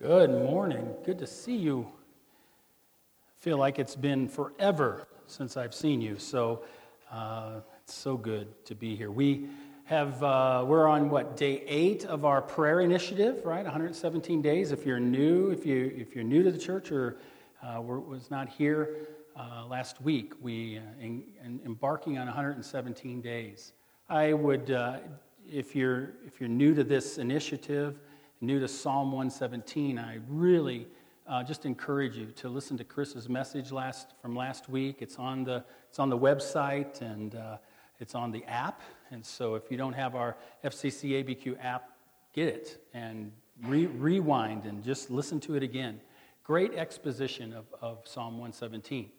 Good morning. Good to see you. I feel like it's been forever since I've seen you, so uh, it's so good to be here. We have uh, we're on what day eight of our prayer initiative, right? 117 days. If you're new, if you if you're new to the church or uh, was not here uh, last week, we uh, in, in embarking on 117 days. I would, uh, if you're if you're new to this initiative new to Psalm 117, I really uh, just encourage you to listen to Chris's message last, from last week. It's on the, it's on the website and uh, it's on the app. And so if you don't have our FCC ABQ app, get it and re- rewind and just listen to it again. Great exposition of, of Psalm 117.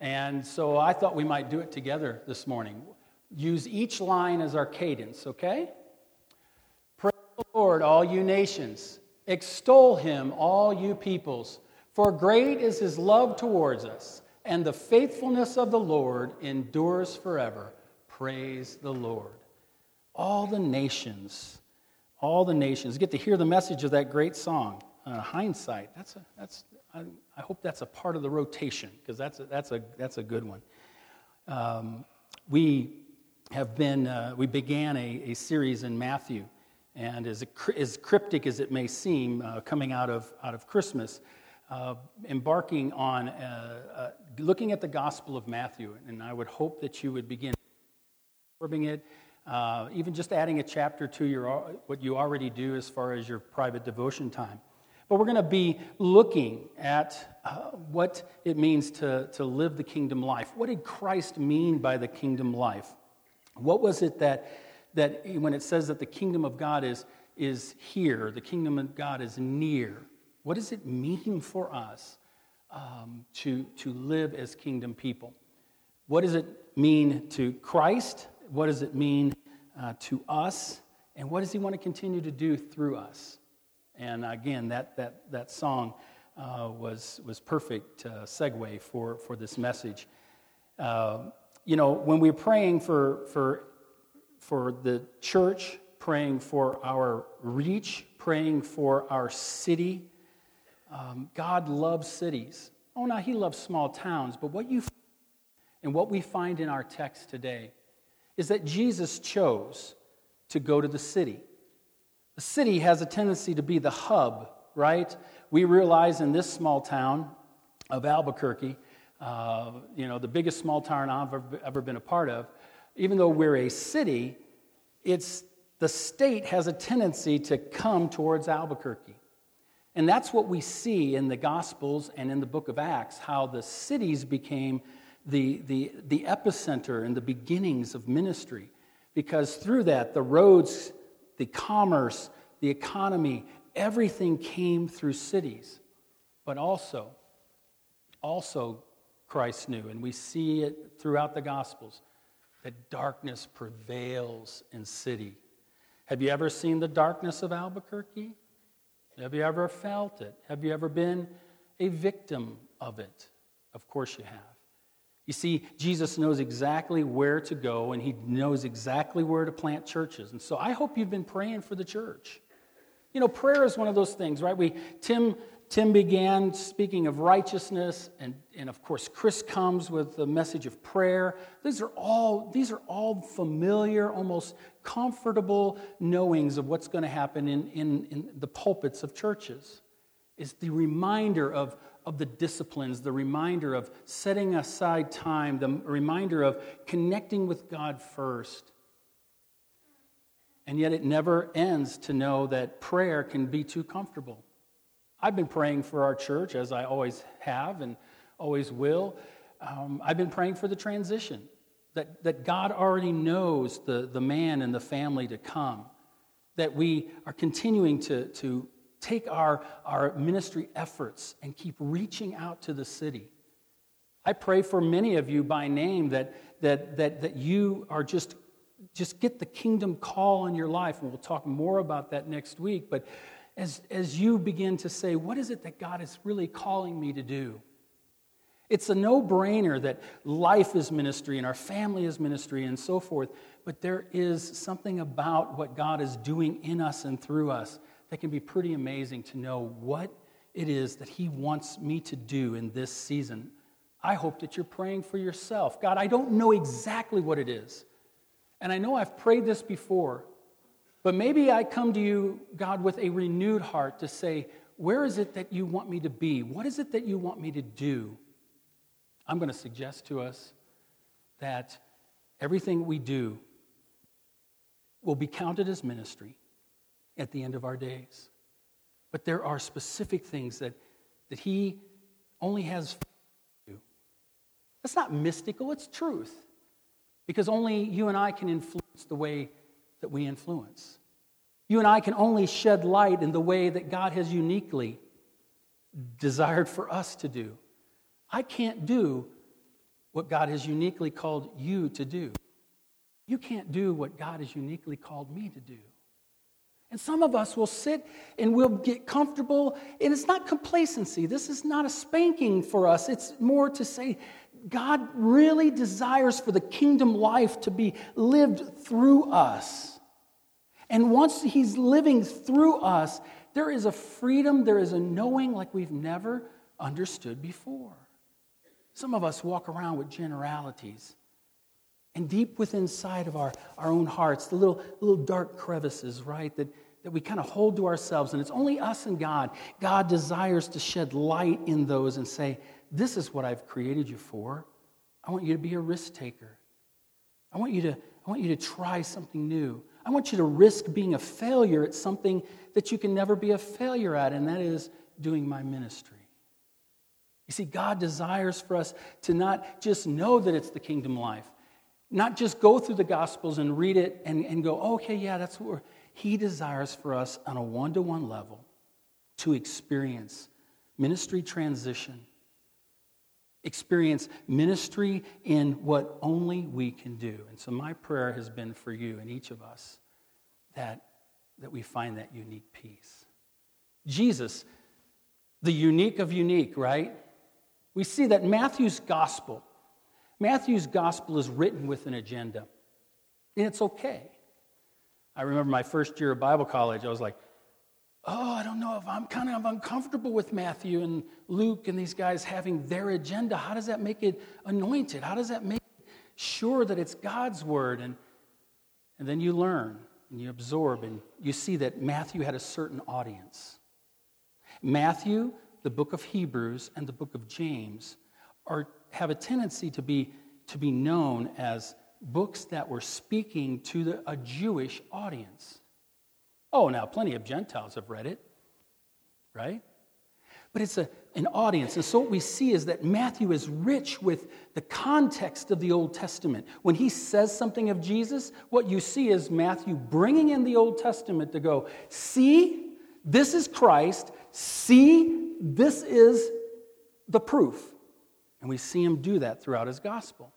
And so I thought we might do it together this morning. Use each line as our cadence, okay? Lord, all you nations. Extol him, all you peoples. For great is his love towards us, and the faithfulness of the Lord endures forever. Praise the Lord. All the nations, all the nations get to hear the message of that great song. Uh, hindsight, that's a, that's, I, I, hope that's a part of the rotation, because that's a, that's, a, that's a good one. Um, we have been, uh, we began a, a series in Matthew and as, as cryptic as it may seem, uh, coming out of, out of Christmas, uh, embarking on uh, uh, looking at the Gospel of Matthew. And I would hope that you would begin absorbing it, uh, even just adding a chapter to your, what you already do as far as your private devotion time. But we're going to be looking at uh, what it means to, to live the kingdom life. What did Christ mean by the kingdom life? What was it that that when it says that the kingdom of God is, is here, the kingdom of God is near, what does it mean for us um, to, to live as kingdom people? What does it mean to Christ? What does it mean uh, to us? And what does he want to continue to do through us? And again, that, that, that song uh, was, was perfect uh, segue for, for this message. Uh, you know, when we're praying for, for for the church, praying for our reach, praying for our city. Um, God loves cities. Oh, now He loves small towns, but what you and what we find in our text today is that Jesus chose to go to the city. The city has a tendency to be the hub, right? We realize in this small town of Albuquerque, uh, you know, the biggest small town I've ever, ever been a part of, even though we're a city, it's the state has a tendency to come towards Albuquerque. And that's what we see in the Gospels and in the book of Acts, how the cities became the, the, the epicenter and the beginnings of ministry. Because through that, the roads, the commerce, the economy, everything came through cities. But also, also Christ knew, and we see it throughout the Gospels, that darkness prevails in city. Have you ever seen the darkness of Albuquerque? Have you ever felt it? Have you ever been a victim of it? Of course you have. You see, Jesus knows exactly where to go and he knows exactly where to plant churches. And so I hope you've been praying for the church. You know, prayer is one of those things, right? We Tim Tim began speaking of righteousness, and, and of course, Chris comes with the message of prayer. These are all, these are all familiar, almost comfortable knowings of what's going to happen in, in, in the pulpits of churches. It's the reminder of, of the disciplines, the reminder of setting aside time, the reminder of connecting with God first. And yet, it never ends to know that prayer can be too comfortable. I've been praying for our church, as I always have and always will. Um, I've been praying for the transition, that, that God already knows the, the man and the family to come, that we are continuing to, to take our, our ministry efforts and keep reaching out to the city. I pray for many of you by name that, that, that, that you are just, just get the kingdom call in your life, and we'll talk more about that next week. But as, as you begin to say, what is it that God is really calling me to do? It's a no brainer that life is ministry and our family is ministry and so forth, but there is something about what God is doing in us and through us that can be pretty amazing to know what it is that He wants me to do in this season. I hope that you're praying for yourself. God, I don't know exactly what it is. And I know I've prayed this before, but maybe I come to you, God, with a renewed heart to say, Where is it that you want me to be? What is it that you want me to do? I'm going to suggest to us that everything we do will be counted as ministry at the end of our days. But there are specific things that, that He only has do. That's not mystical, it's truth. Because only you and I can influence the way that we influence. You and I can only shed light in the way that God has uniquely desired for us to do. I can't do what God has uniquely called you to do. You can't do what God has uniquely called me to do. And some of us will sit and we'll get comfortable, and it's not complacency. This is not a spanking for us. It's more to say, God really desires for the kingdom life to be lived through us. And once He's living through us, there is a freedom, there is a knowing like we've never understood before. Some of us walk around with generalities. And deep within inside of our, our own hearts, the little, little dark crevices, right, that, that we kind of hold to ourselves, and it's only us and God. God desires to shed light in those and say, This is what I've created you for. I want you to be a risk taker. I want you to, I want you to try something new. I want you to risk being a failure at something that you can never be a failure at, and that is doing my ministry. You see, God desires for us to not just know that it's the kingdom life, not just go through the Gospels and read it and, and go, okay, yeah, that's what He desires for us on a one to one level to experience ministry transition, experience ministry in what only we can do. And so, my prayer has been for you and each of us that, that we find that unique peace. Jesus, the unique of unique, right? We see that Matthew's gospel Matthew's gospel is written with an agenda, and it's okay. I remember my first year of Bible college, I was like, oh, I don't know if I'm kind of uncomfortable with Matthew and Luke and these guys having their agenda. How does that make it anointed? How does that make sure that it's God's word? And, and then you learn and you absorb and you see that Matthew had a certain audience. Matthew, the book of Hebrews, and the book of James are have a tendency to be, to be known as books that were speaking to the, a Jewish audience. Oh, now plenty of Gentiles have read it, right? But it's a, an audience. And so what we see is that Matthew is rich with the context of the Old Testament. When he says something of Jesus, what you see is Matthew bringing in the Old Testament to go, see, this is Christ. See, this is the proof. And we see him do that throughout his gospel.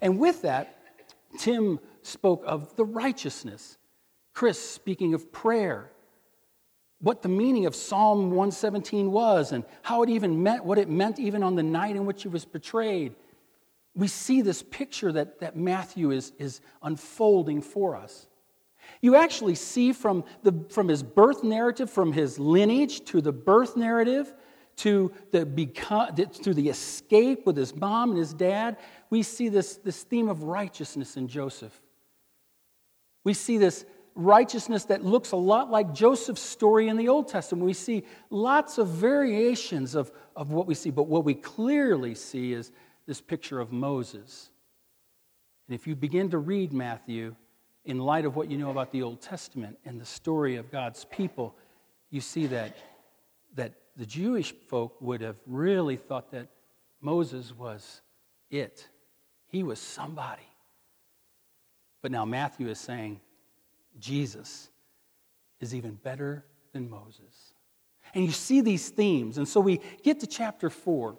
And with that, Tim spoke of the righteousness. Chris speaking of prayer, what the meaning of Psalm 117 was, and how it even meant, what it meant even on the night in which he was betrayed. We see this picture that, that Matthew is, is unfolding for us. You actually see from, the, from his birth narrative, from his lineage to the birth narrative, to the, become, to the escape with his mom and his dad, we see this, this theme of righteousness in Joseph. We see this righteousness that looks a lot like Joseph's story in the Old Testament. We see lots of variations of, of what we see, but what we clearly see is this picture of Moses. And if you begin to read Matthew in light of what you know about the Old Testament and the story of God's people, you see that, that the Jewish folk would have really thought that Moses was it. He was somebody. But now Matthew is saying Jesus is even better than Moses. And you see these themes. And so we get to chapter 4.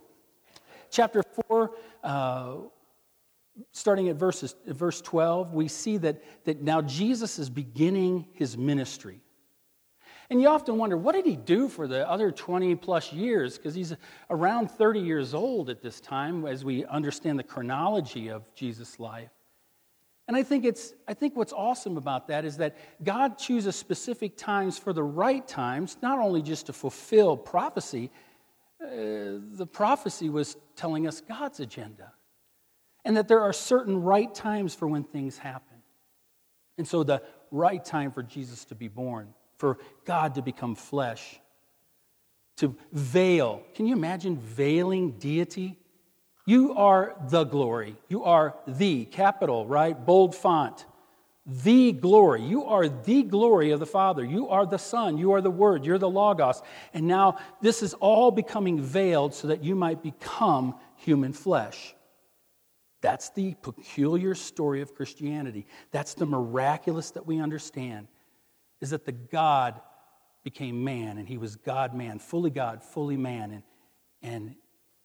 Chapter 4, uh, starting at verses, verse 12, we see that, that now Jesus is beginning his ministry. And you often wonder, what did he do for the other 20 plus years? Because he's around 30 years old at this time, as we understand the chronology of Jesus' life. And I think, it's, I think what's awesome about that is that God chooses specific times for the right times, not only just to fulfill prophecy, uh, the prophecy was telling us God's agenda. And that there are certain right times for when things happen. And so the right time for Jesus to be born, for God to become flesh, to veil. Can you imagine veiling deity? You are the glory. You are the, capital, right? Bold font. The glory. You are the glory of the Father. You are the Son. You are the Word. You're the Logos. And now this is all becoming veiled so that you might become human flesh. That's the peculiar story of Christianity. That's the miraculous that we understand is that the God became man and he was God man, fully God, fully man. And, and,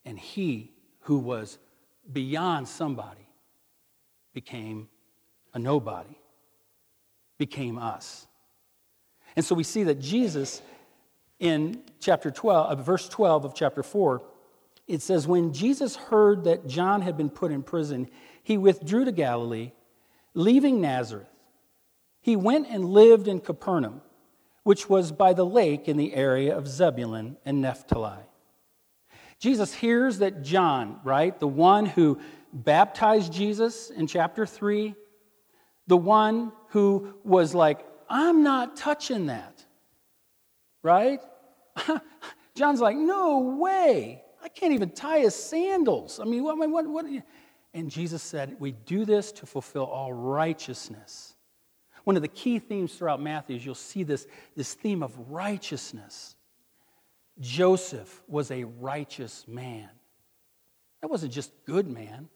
and he who was beyond somebody became a nobody, became us. And so we see that Jesus in chapter 12, uh, verse 12 of chapter 4, it says, When Jesus heard that John had been put in prison, he withdrew to Galilee, leaving Nazareth. He went and lived in Capernaum, which was by the lake in the area of Zebulun and Naphtali Jesus hears that John, right, the one who baptized Jesus in chapter 3, the one who was like, I'm not touching that, right? John's like, no way. I can't even tie his sandals. I mean, what, what, what? And Jesus said, We do this to fulfill all righteousness. One of the key themes throughout Matthew is you'll see this, this theme of righteousness. Joseph was a righteous man. That wasn't just good man.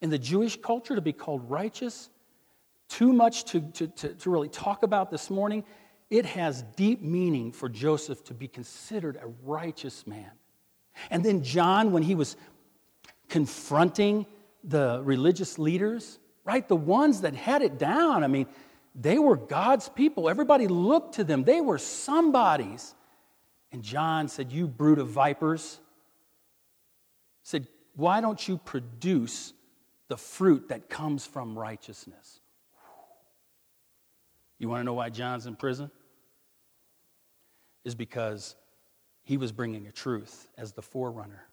In the Jewish culture, to be called righteous, too much to, to, to, to really talk about this morning. It has deep meaning for Joseph to be considered a righteous man. And then John, when he was confronting the religious leaders, right, the ones that had it down, I mean, they were God's people. Everybody looked to them, they were somebody's. And John said, You brood of vipers, said, Why don't you produce the fruit that comes from righteousness? You want to know why John's in prison? Is because he was bringing a truth as the forerunner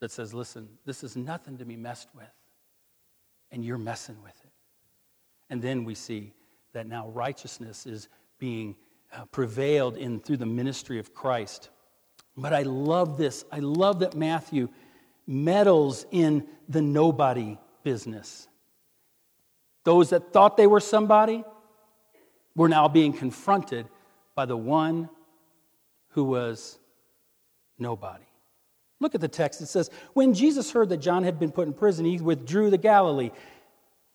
that says, Listen, this is nothing to be messed with, and you're messing with it. And then we see that now righteousness is being uh, prevailed in through the ministry of Christ. But I love this. I love that Matthew meddles in the nobody business. Those that thought they were somebody were now being confronted by the one who was nobody. Look at the text. It says, When Jesus heard that John had been put in prison, he withdrew to Galilee.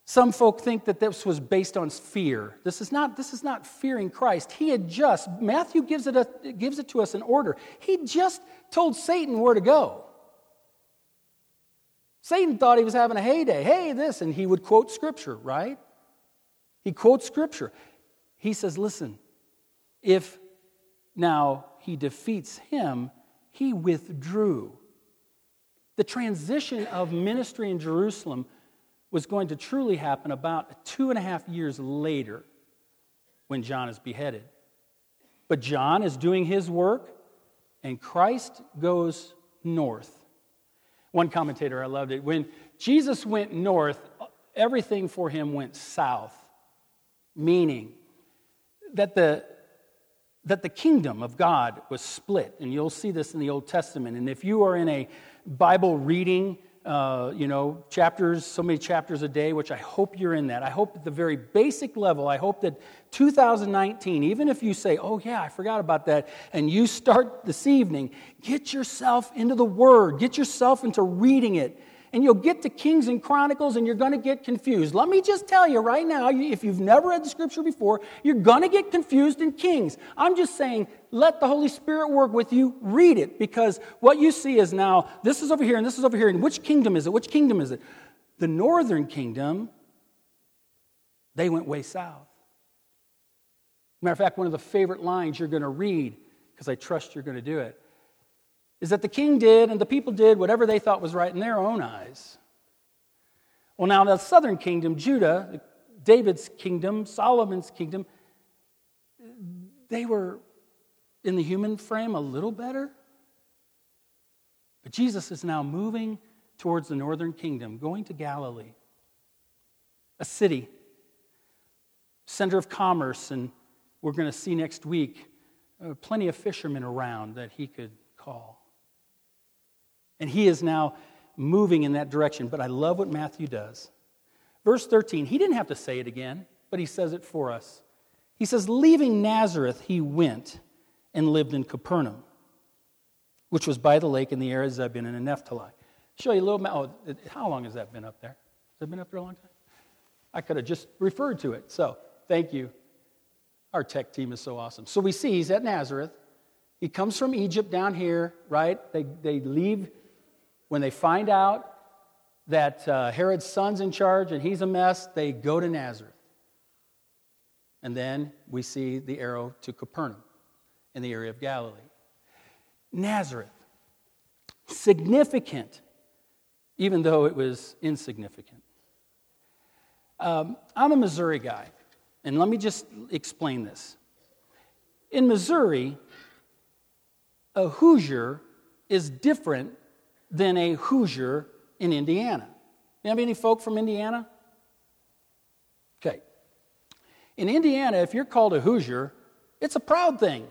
Some folk think that this was based on fear. This is not, this is not fearing Christ. He had just, Matthew gives it, a, gives it to us in order. He just told Satan where to go. Satan thought he was having a heyday. Hey, this. And he would quote scripture, right? He quotes scripture. He says, listen, if now he defeats him, he withdrew. The transition of ministry in Jerusalem was going to truly happen about two and a half years later when John is beheaded. But John is doing his work, and Christ goes north. One commentator, I loved it. When Jesus went north, everything for him went south, meaning that the, that the kingdom of God was split. And you'll see this in the Old Testament. And if you are in a Bible reading uh, you know, chapters, so many chapters a day, which I hope you're in that. I hope at the very basic level, I hope that 2019, even if you say, oh, yeah, I forgot about that, and you start this evening, get yourself into the Word, get yourself into reading it, and you'll get to Kings and Chronicles and you're going to get confused. Let me just tell you right now, if you've never read the scripture before, you're going to get confused in Kings. I'm just saying, let the Holy Spirit work with you. Read it because what you see is now this is over here and this is over here. And which kingdom is it? Which kingdom is it? The northern kingdom, they went way south. Matter of fact, one of the favorite lines you're going to read, because I trust you're going to do it, is that the king did and the people did whatever they thought was right in their own eyes. Well, now the southern kingdom, Judah, David's kingdom, Solomon's kingdom, they were in the human frame a little better. But Jesus is now moving towards the northern kingdom, going to Galilee, a city, center of commerce, and we're going to see next week uh, plenty of fishermen around that he could call. And he is now moving in that direction. But I love what Matthew does. Verse 13, he didn't have to say it again, but he says it for us. He says, Leaving Nazareth, he went and lived in Capernaum, which was by the lake in the area of Zebulun and Naphtali. Show you a little. Oh, how long has that been up there? Has it been up there a long time? I could have just referred to it. So, thank you. Our tech team is so awesome. So we see he's at Nazareth. He comes from Egypt down here, right? They, they leave when they find out that uh, Herod's son's in charge and he's a mess, they go to Nazareth. And then we see the arrow to Capernaum in the area of Galilee. Nazareth, significant, even though it was insignificant. Um, I'm a Missouri guy, and let me just explain this. In Missouri, a Hoosier is different than a Hoosier in Indiana. You have any folk from Indiana? Okay. In Indiana, if you're called a Hoosier, it's a proud thing.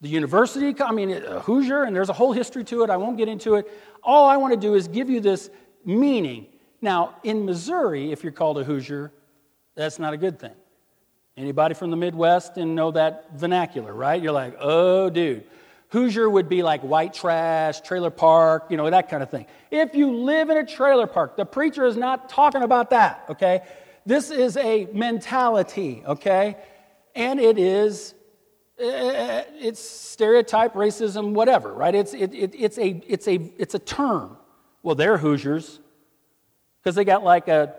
The university, I mean, a Hoosier, and there's a whole history to it. I won't get into it. All I want to do is give you this meaning. Now, in Missouri, if you're called a Hoosier, that's not a good thing. Anybody from the Midwest and know that vernacular, right? You're like, oh, dude. Hoosier would be like white trash, trailer park, you know, that kind of thing. If you live in a trailer park, the preacher is not talking about that, okay? This is a mentality, okay? And it is, uh, it's stereotype, racism, whatever, right? It's, it, it, it's, a, it's, a, it's a term. Well, they're Hoosiers because they got like a,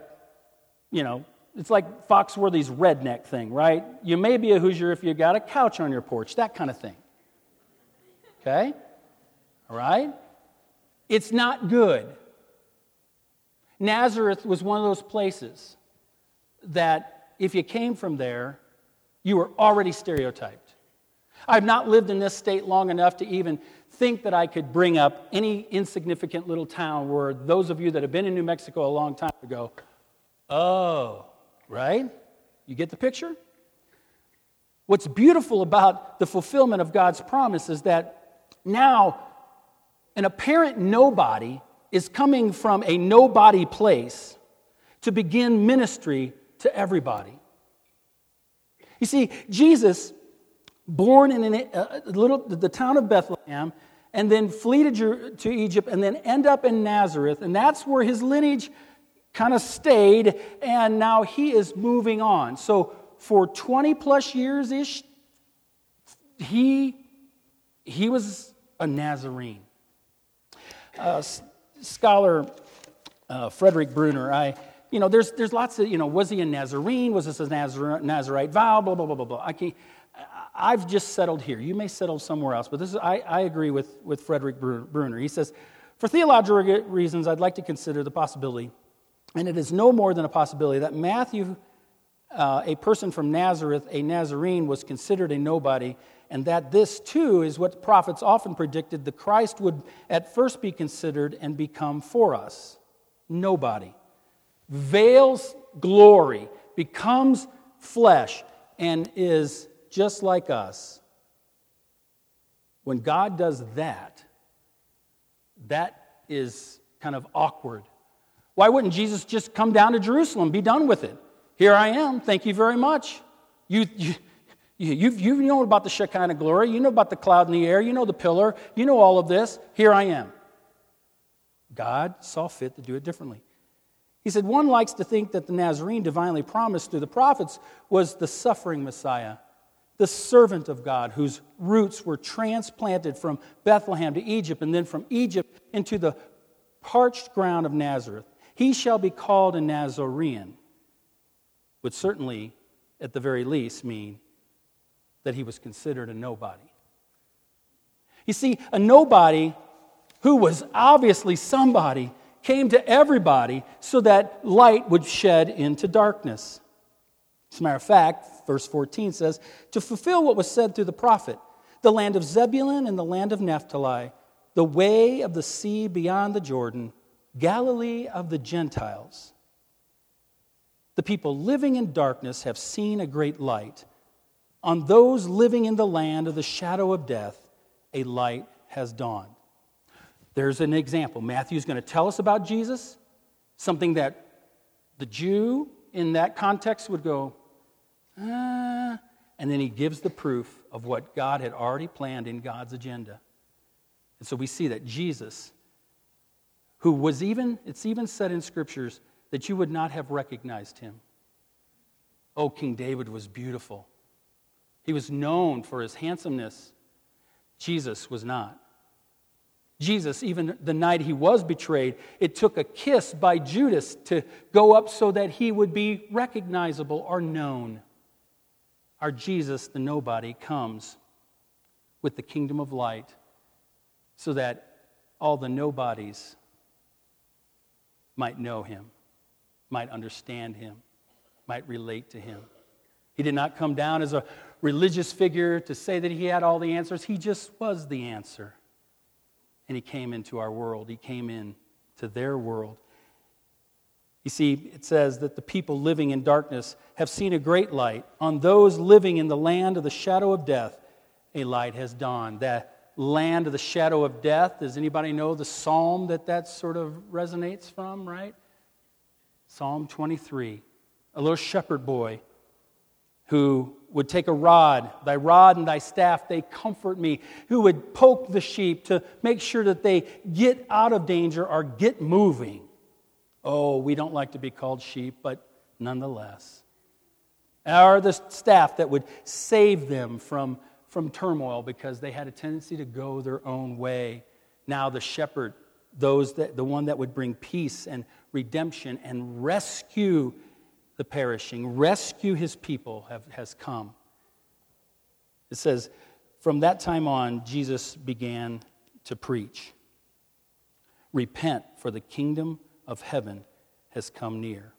you know, it's like Foxworthy's redneck thing, right? You may be a Hoosier if you got a couch on your porch, that kind of thing. Okay? All right? It's not good. Nazareth was one of those places that if you came from there, you were already stereotyped. I've not lived in this state long enough to even think that I could bring up any insignificant little town where those of you that have been in New Mexico a long time ago, oh, right? You get the picture? What's beautiful about the fulfillment of God's promise is that now, an apparent nobody is coming from a nobody place to begin ministry to everybody. You see, Jesus, born in a uh, little, the town of Bethlehem, and then flee to, to Egypt, and then end up in Nazareth, and that's where his lineage kind of stayed, and now he is moving on. So, for 20 plus years ish, he, he was a Nazarene. Uh, scholar uh, Frederick Bruner, I, you know, there's, there's lots of, you know, was he a Nazarene? Was this a Nazar- Nazarite vow? Blah, blah, blah, blah, blah. I can't, I've just settled here. You may settle somewhere else, but this is, I, I agree with, with Frederick Bruner. He says, for theological reasons, I'd like to consider the possibility, and it is no more than a possibility, that Matthew, uh, a person from Nazareth, a Nazarene, was considered a nobody and that this too is what prophets often predicted the Christ would at first be considered and become for us. Nobody. Veils glory, becomes flesh, and is just like us. When God does that, that is kind of awkward. Why wouldn't Jesus just come down to Jerusalem, be done with it? Here I am, thank you very much. You, you, you you know about the Shekinah glory. You know about the cloud in the air. You know the pillar. You know all of this. Here I am. God saw fit to do it differently. He said, One likes to think that the Nazarene divinely promised through the prophets was the suffering Messiah, the servant of God, whose roots were transplanted from Bethlehem to Egypt and then from Egypt into the parched ground of Nazareth. He shall be called a Nazarene, would certainly, at the very least, mean that he was considered a nobody. You see, a nobody who was obviously somebody came to everybody so that light would shed into darkness. As a matter of fact, verse 14 says, To fulfill what was said through the prophet, the land of Zebulun and the land of Naphtali, the way of the sea beyond the Jordan, Galilee of the Gentiles. The people living in darkness have seen a great light. On those living in the land of the shadow of death, a light has dawned. There's an example. Matthew's going to tell us about Jesus, something that the Jew in that context would go, ah, and then he gives the proof of what God had already planned in God's agenda. And so we see that Jesus, who was even, it's even said in scriptures that you would not have recognized him. Oh, King David was beautiful. He was known for his handsomeness. Jesus was not. Jesus, even the night he was betrayed, it took a kiss by Judas to go up so that he would be recognizable or known. Our Jesus, the nobody, comes with the kingdom of light so that all the nobodies might know him, might understand him, might relate to him. He did not come down as a religious figure to say that he had all the answers, he just was the answer and he came into our world. He came in to their world. You see, it says that the people living in darkness have seen a great light. On those living in the land of the shadow of death, a light has dawned. That land of the shadow of death, does anybody know the psalm that that sort of resonates from, right? Psalm 23. A little shepherd boy who would take a rod, thy rod and thy staff, they comfort me, who would poke the sheep to make sure that they get out of danger or get moving. Oh, we don't like to be called sheep, but nonetheless. Or the staff that would save them from, from turmoil because they had a tendency to go their own way. Now the shepherd, those that, the one that would bring peace and redemption and rescue the perishing, rescue his people, have, has come. It says, from that time on, Jesus began to preach Repent, for the kingdom of heaven has come near.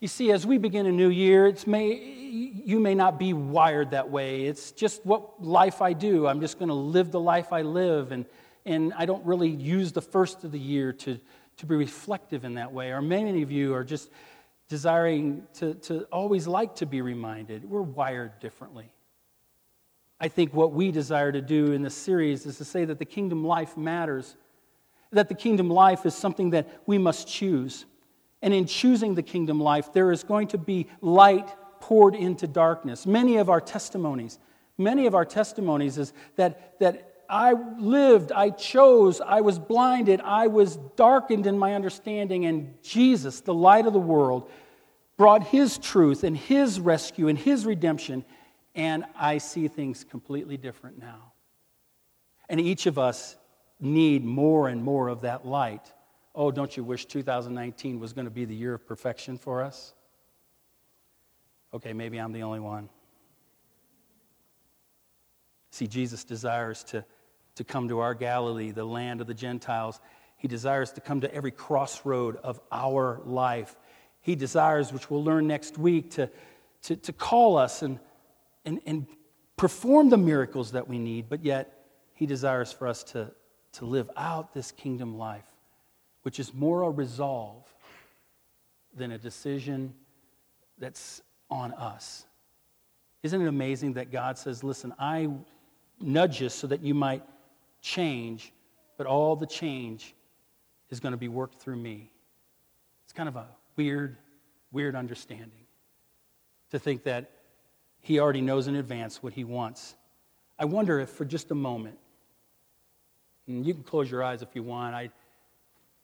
You see, as we begin a new year, it's may, you may not be wired that way. It's just what life I do. I'm just going to live the life I live, and, and I don't really use the first of the year to, to be reflective in that way. Or many of you are just desiring to, to always like to be reminded. We're wired differently. I think what we desire to do in this series is to say that the kingdom life matters, that the kingdom life is something that we must choose. And in choosing the kingdom life, there is going to be light poured into darkness. Many of our testimonies, many of our testimonies is that, that I lived, I chose, I was blinded, I was darkened in my understanding, and Jesus, the light of the world, brought His truth and His rescue and His redemption, and I see things completely different now. And each of us need more and more of that light. Oh, don't you wish 2019 was going to be the year of perfection for us? Okay, maybe I'm the only one. See, Jesus desires to to come to our Galilee, the land of the Gentiles. He desires to come to every crossroad of our life. He desires, which we'll learn next week, to, to, to call us and, and, and perform the miracles that we need, but yet He desires for us to, to live out this kingdom life, which is more a resolve than a decision that's on us. Isn't it amazing that God says, Listen, I nudge you so that you might change, but all the change is going to be worked through me. It's kind of a weird, weird understanding to think that he already knows in advance what he wants. I wonder if for just a moment, and you can close your eyes if you want, I,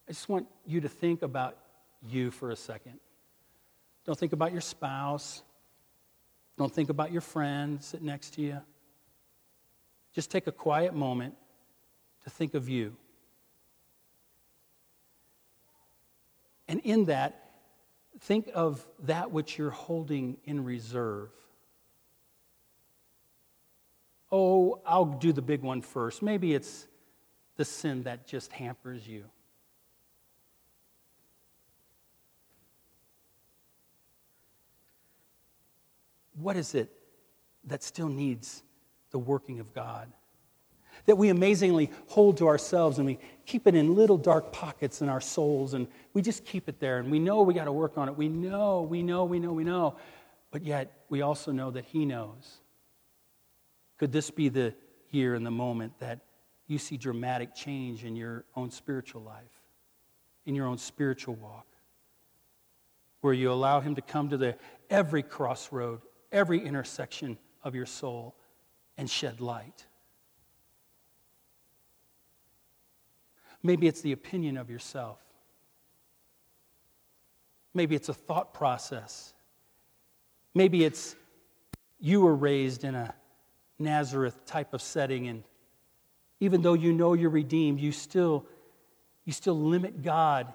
I just want you to think about you for a second. Don't think about your spouse. Don't think about your friend sitting next to you. Just take a quiet moment to think of you. And in that, think of that which you're holding in reserve. Oh, I'll do the big one first. Maybe it's the sin that just hampers you. What is it that still needs the working of God? That we amazingly hold to ourselves and we keep it in little dark pockets in our souls and we just keep it there and we know we got to work on it. We know, we know, we know, we know. But yet we also know that He knows. Could this be the year and the moment that you see dramatic change in your own spiritual life, in your own spiritual walk? Where you allow Him to come to the every crossroad, every intersection of your soul and shed light. Maybe it's the opinion of yourself. Maybe it's a thought process. Maybe it's you were raised in a Nazareth type of setting, and even though you know you're redeemed, you still, you still limit God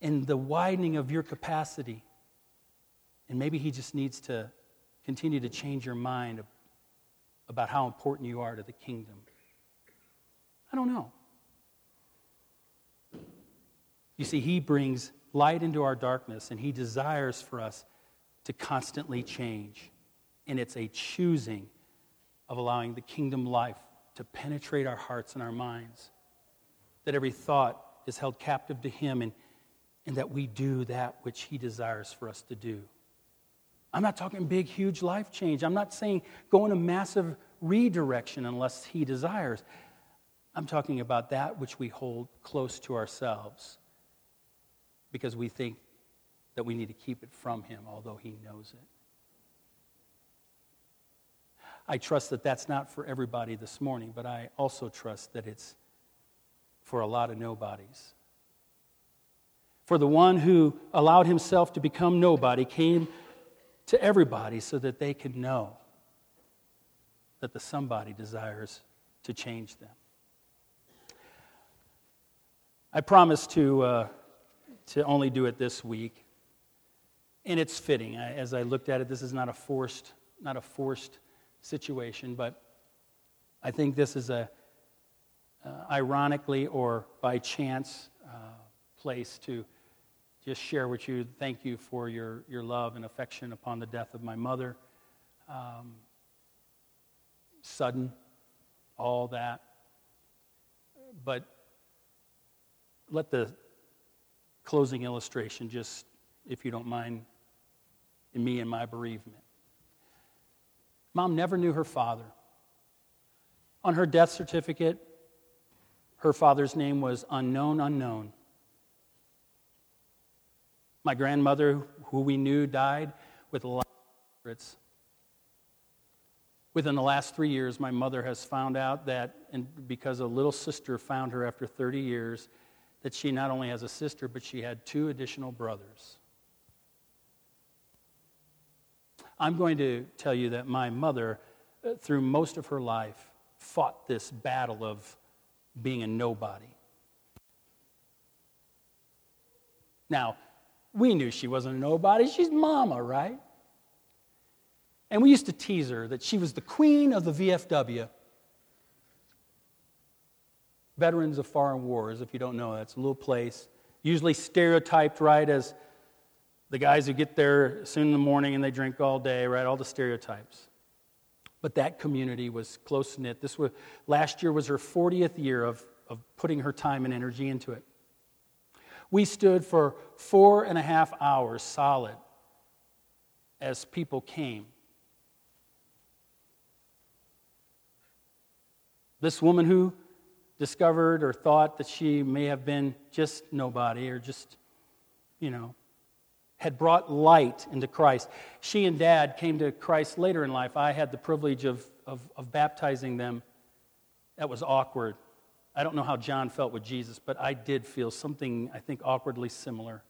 in the widening of your capacity. And maybe He just needs to continue to change your mind about how important you are to the kingdom. I don't know. You see, He brings light into our darkness, and He desires for us to constantly change. And it's a choosing of allowing the kingdom life to penetrate our hearts and our minds. That every thought is held captive to Him, and, and that we do that which He desires for us to do. I'm not talking big, huge life change. I'm not saying go in a massive redirection unless He desires. I'm talking about that which we hold close to ourselves because we think that we need to keep it from Him, although He knows it. I trust that that's not for everybody this morning, but I also trust that it's for a lot of nobodies. For the one who allowed himself to become nobody came to everybody so that they could know that the somebody desires to change them. I promise to, uh, to only do it this week, and it's fitting. As I looked at it, this is not a forced, not a forced situation, but I think this is a, uh, ironically or by chance, uh, place to just share with you. Thank you for your, your love and affection upon the death of my mother. Um, sudden, all that. But let the closing illustration just, if you don't mind, in me and my bereavement. Mom never knew her father. On her death certificate, her father's name was unknown, unknown. My grandmother, who we knew, died with a lot of secrets. Within the last three years, my mother has found out that, and because a little sister found her after 30 years, that she not only has a sister, but she had two additional brothers. I'm going to tell you that my mother, uh, through most of her life, fought this battle of being a nobody. Now, we knew she wasn't a nobody. She's mama, right? And we used to tease her that she was the queen of the VFW. Veterans of Foreign Wars, if you don't know, that's a little place, usually stereotyped, right, as the guys who get there soon in the morning and they drink all day, right, all the stereotypes. But that community was close knit. This was, last year was her 40th year of, of putting her time and energy into it. We stood for four and a half hours solid as people came. This woman who discovered or thought that she may have been just nobody or just, you know, had brought light into Christ. She and dad came to Christ later in life. I had the privilege of, of, of baptizing them. That was awkward. I don't know how John felt with Jesus, but I did feel something, I think, awkwardly similar.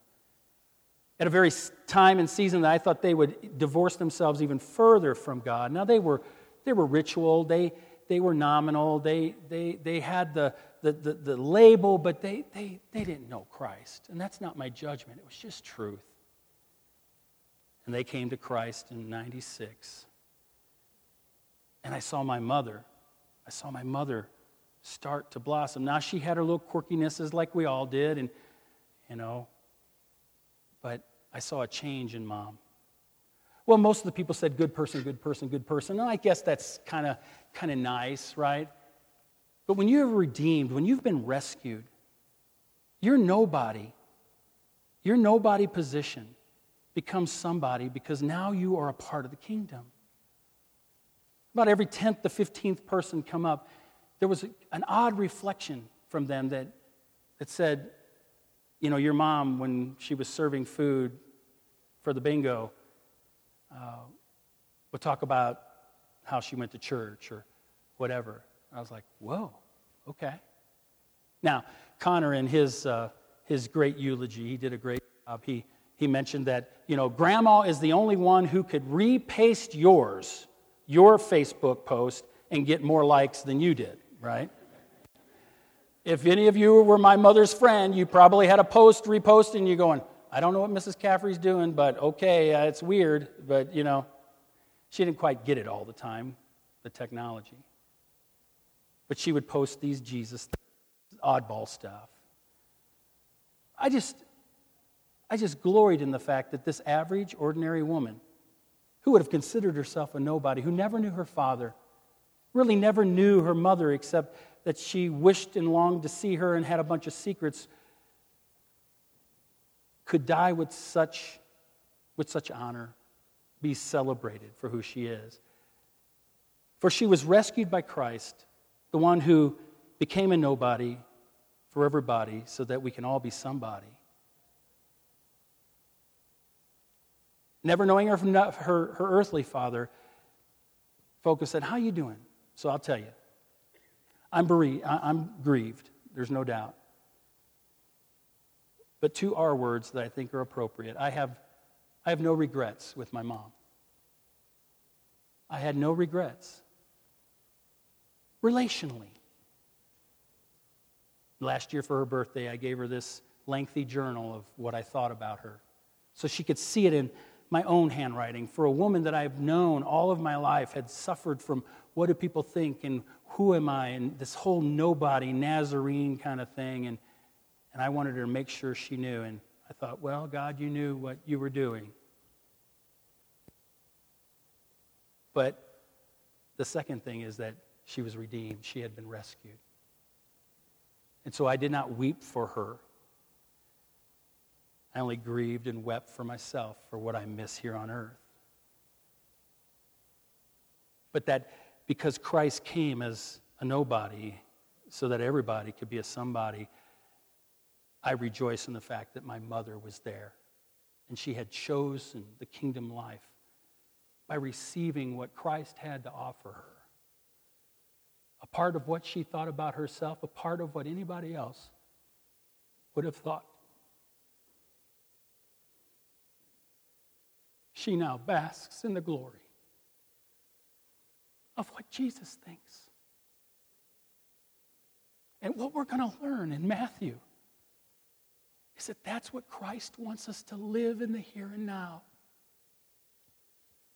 At a very time and season that I thought they would divorce themselves even further from God. Now, they were, they were ritual, they, they were nominal, they, they, they had the, the, the, the label, but they, they, they didn't know Christ. And that's not my judgment, it was just truth. And they came to Christ in 96. And I saw my mother. I saw my mother start to blossom. Now she had her little quirkinesses like we all did, and you know, but I saw a change in mom. Well, most of the people said good person, good person, good person. And I guess that's kind of kind of nice, right? But when you're redeemed, when you've been rescued, you're nobody. Your nobody position becomes somebody because now you are a part of the kingdom. About every 10th to 15th person come up, there was an odd reflection from them that, that said, you know, your mom, when she was serving food for the bingo, uh, would talk about how she went to church or whatever. I was like, whoa, okay. Now, Connor, in his, uh, his great eulogy, he did a great job. He, he mentioned that, you know, grandma is the only one who could repaste yours your Facebook post and get more likes than you did, right? If any of you were my mother's friend, you probably had a post reposted and you're going, I don't know what Mrs. Caffrey's doing, but okay, uh, it's weird, but you know, she didn't quite get it all the time, the technology. But she would post these Jesus oddball stuff. I just I just gloried in the fact that this average ordinary woman who would have considered herself a nobody, who never knew her father, really never knew her mother except that she wished and longed to see her and had a bunch of secrets, could die with such, with such honor, be celebrated for who she is. For she was rescued by Christ, the one who became a nobody for everybody so that we can all be somebody. Never knowing her her, her earthly father, Focus said, How you doing? So I'll tell you. I'm, bereaved, I'm grieved, there's no doubt. But two R words that I think are appropriate. I have, I have no regrets with my mom. I had no regrets. Relationally. Last year for her birthday, I gave her this lengthy journal of what I thought about her so she could see it in my own handwriting for a woman that I've known all of my life, had suffered from what do people think and who am I, and this whole nobody, Nazarene kind of thing. And, and I wanted her to make sure she knew. And I thought, well, God, you knew what you were doing. But the second thing is that she was redeemed, she had been rescued. And so I did not weep for her. I only grieved and wept for myself for what I miss here on earth. But that because Christ came as a nobody so that everybody could be a somebody, I rejoice in the fact that my mother was there and she had chosen the kingdom life by receiving what Christ had to offer her. A part of what she thought about herself, a part of what anybody else would have thought. she now basks in the glory of what Jesus thinks. And what we're going to learn in Matthew is that that's what Christ wants us to live in the here and now.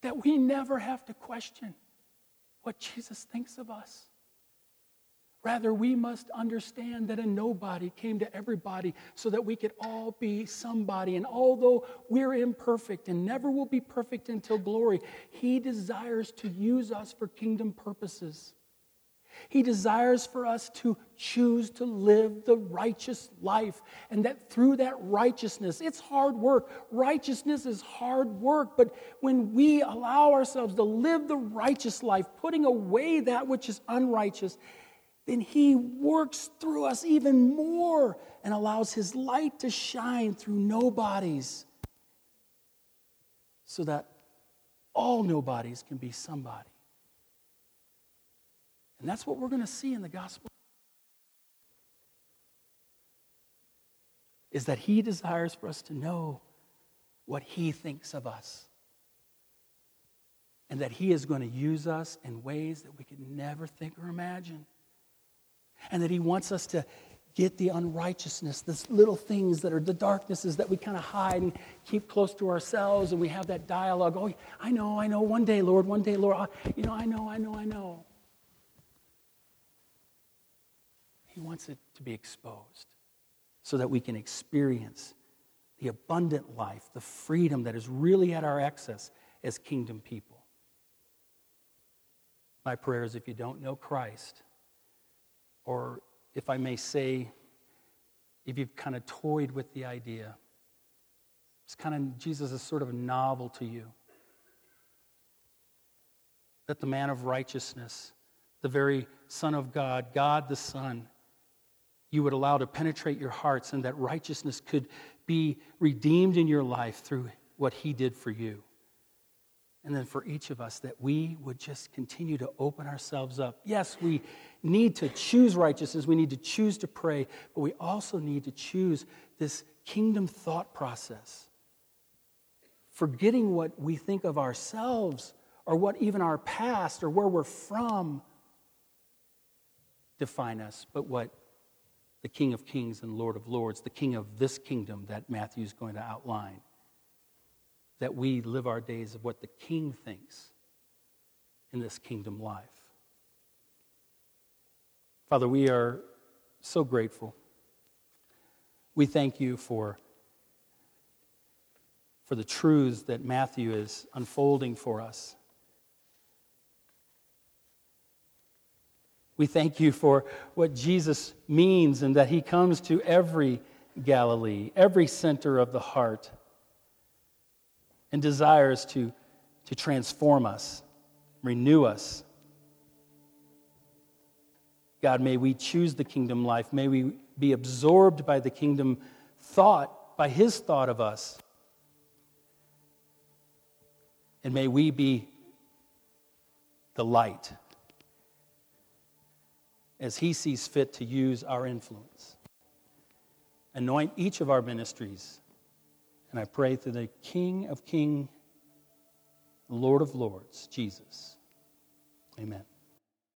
That we never have to question what Jesus thinks of us. Rather, we must understand that a nobody came to everybody so that we could all be somebody. And although we're imperfect and never will be perfect until glory, He desires to use us for kingdom purposes. He desires for us to choose to live the righteous life, and that through that righteousness, it's hard work. Righteousness is hard work, but when we allow ourselves to live the righteous life, putting away that which is unrighteous, then He works through us even more and allows His light to shine through nobodies so that all nobodies can be somebody. And that's what we're going to see in the gospel. Is that he desires for us to know what he thinks of us. And that he is going to use us in ways that we could never think or imagine and that He wants us to get the unrighteousness, the little things that are the darknesses that we kind of hide and keep close to ourselves, and we have that dialogue. Oh, I know, I know. One day, Lord, one day, Lord. I, you know, I know, I know, I know. He wants it to be exposed so that we can experience the abundant life, the freedom that is really at our access as kingdom people. My prayer is if you don't know Christ, or if I may say, if you've kind of toyed with the idea, it's kind of, Jesus is sort of a novel to you. That the man of righteousness, the very Son of God, God the Son, you would allow to penetrate your hearts, and that righteousness could be redeemed in your life through what he did for you. And then for each of us, that we would just continue to open ourselves up. Yes, we need to choose righteousness, we need to choose to pray, but we also need to choose this kingdom thought process. Forgetting what we think of ourselves or what even our past or where we're from define us, but what the King of Kings and Lord of Lords, the King of this kingdom that Matthew is going to outline that we live our days of what the king thinks in this kingdom life. Father, we are so grateful. We thank you for, for the truths that Matthew is unfolding for us. We thank you for what Jesus means and that he comes to every Galilee, every center of the heart and desires to, to transform us, renew us. God, may we choose the kingdom life. May we be absorbed by the kingdom thought, by his thought of us. And may we be the light as he sees fit to use our influence. Anoint each of our ministries and I pray through the King of Kings, Lord of Lords, Jesus. Amen.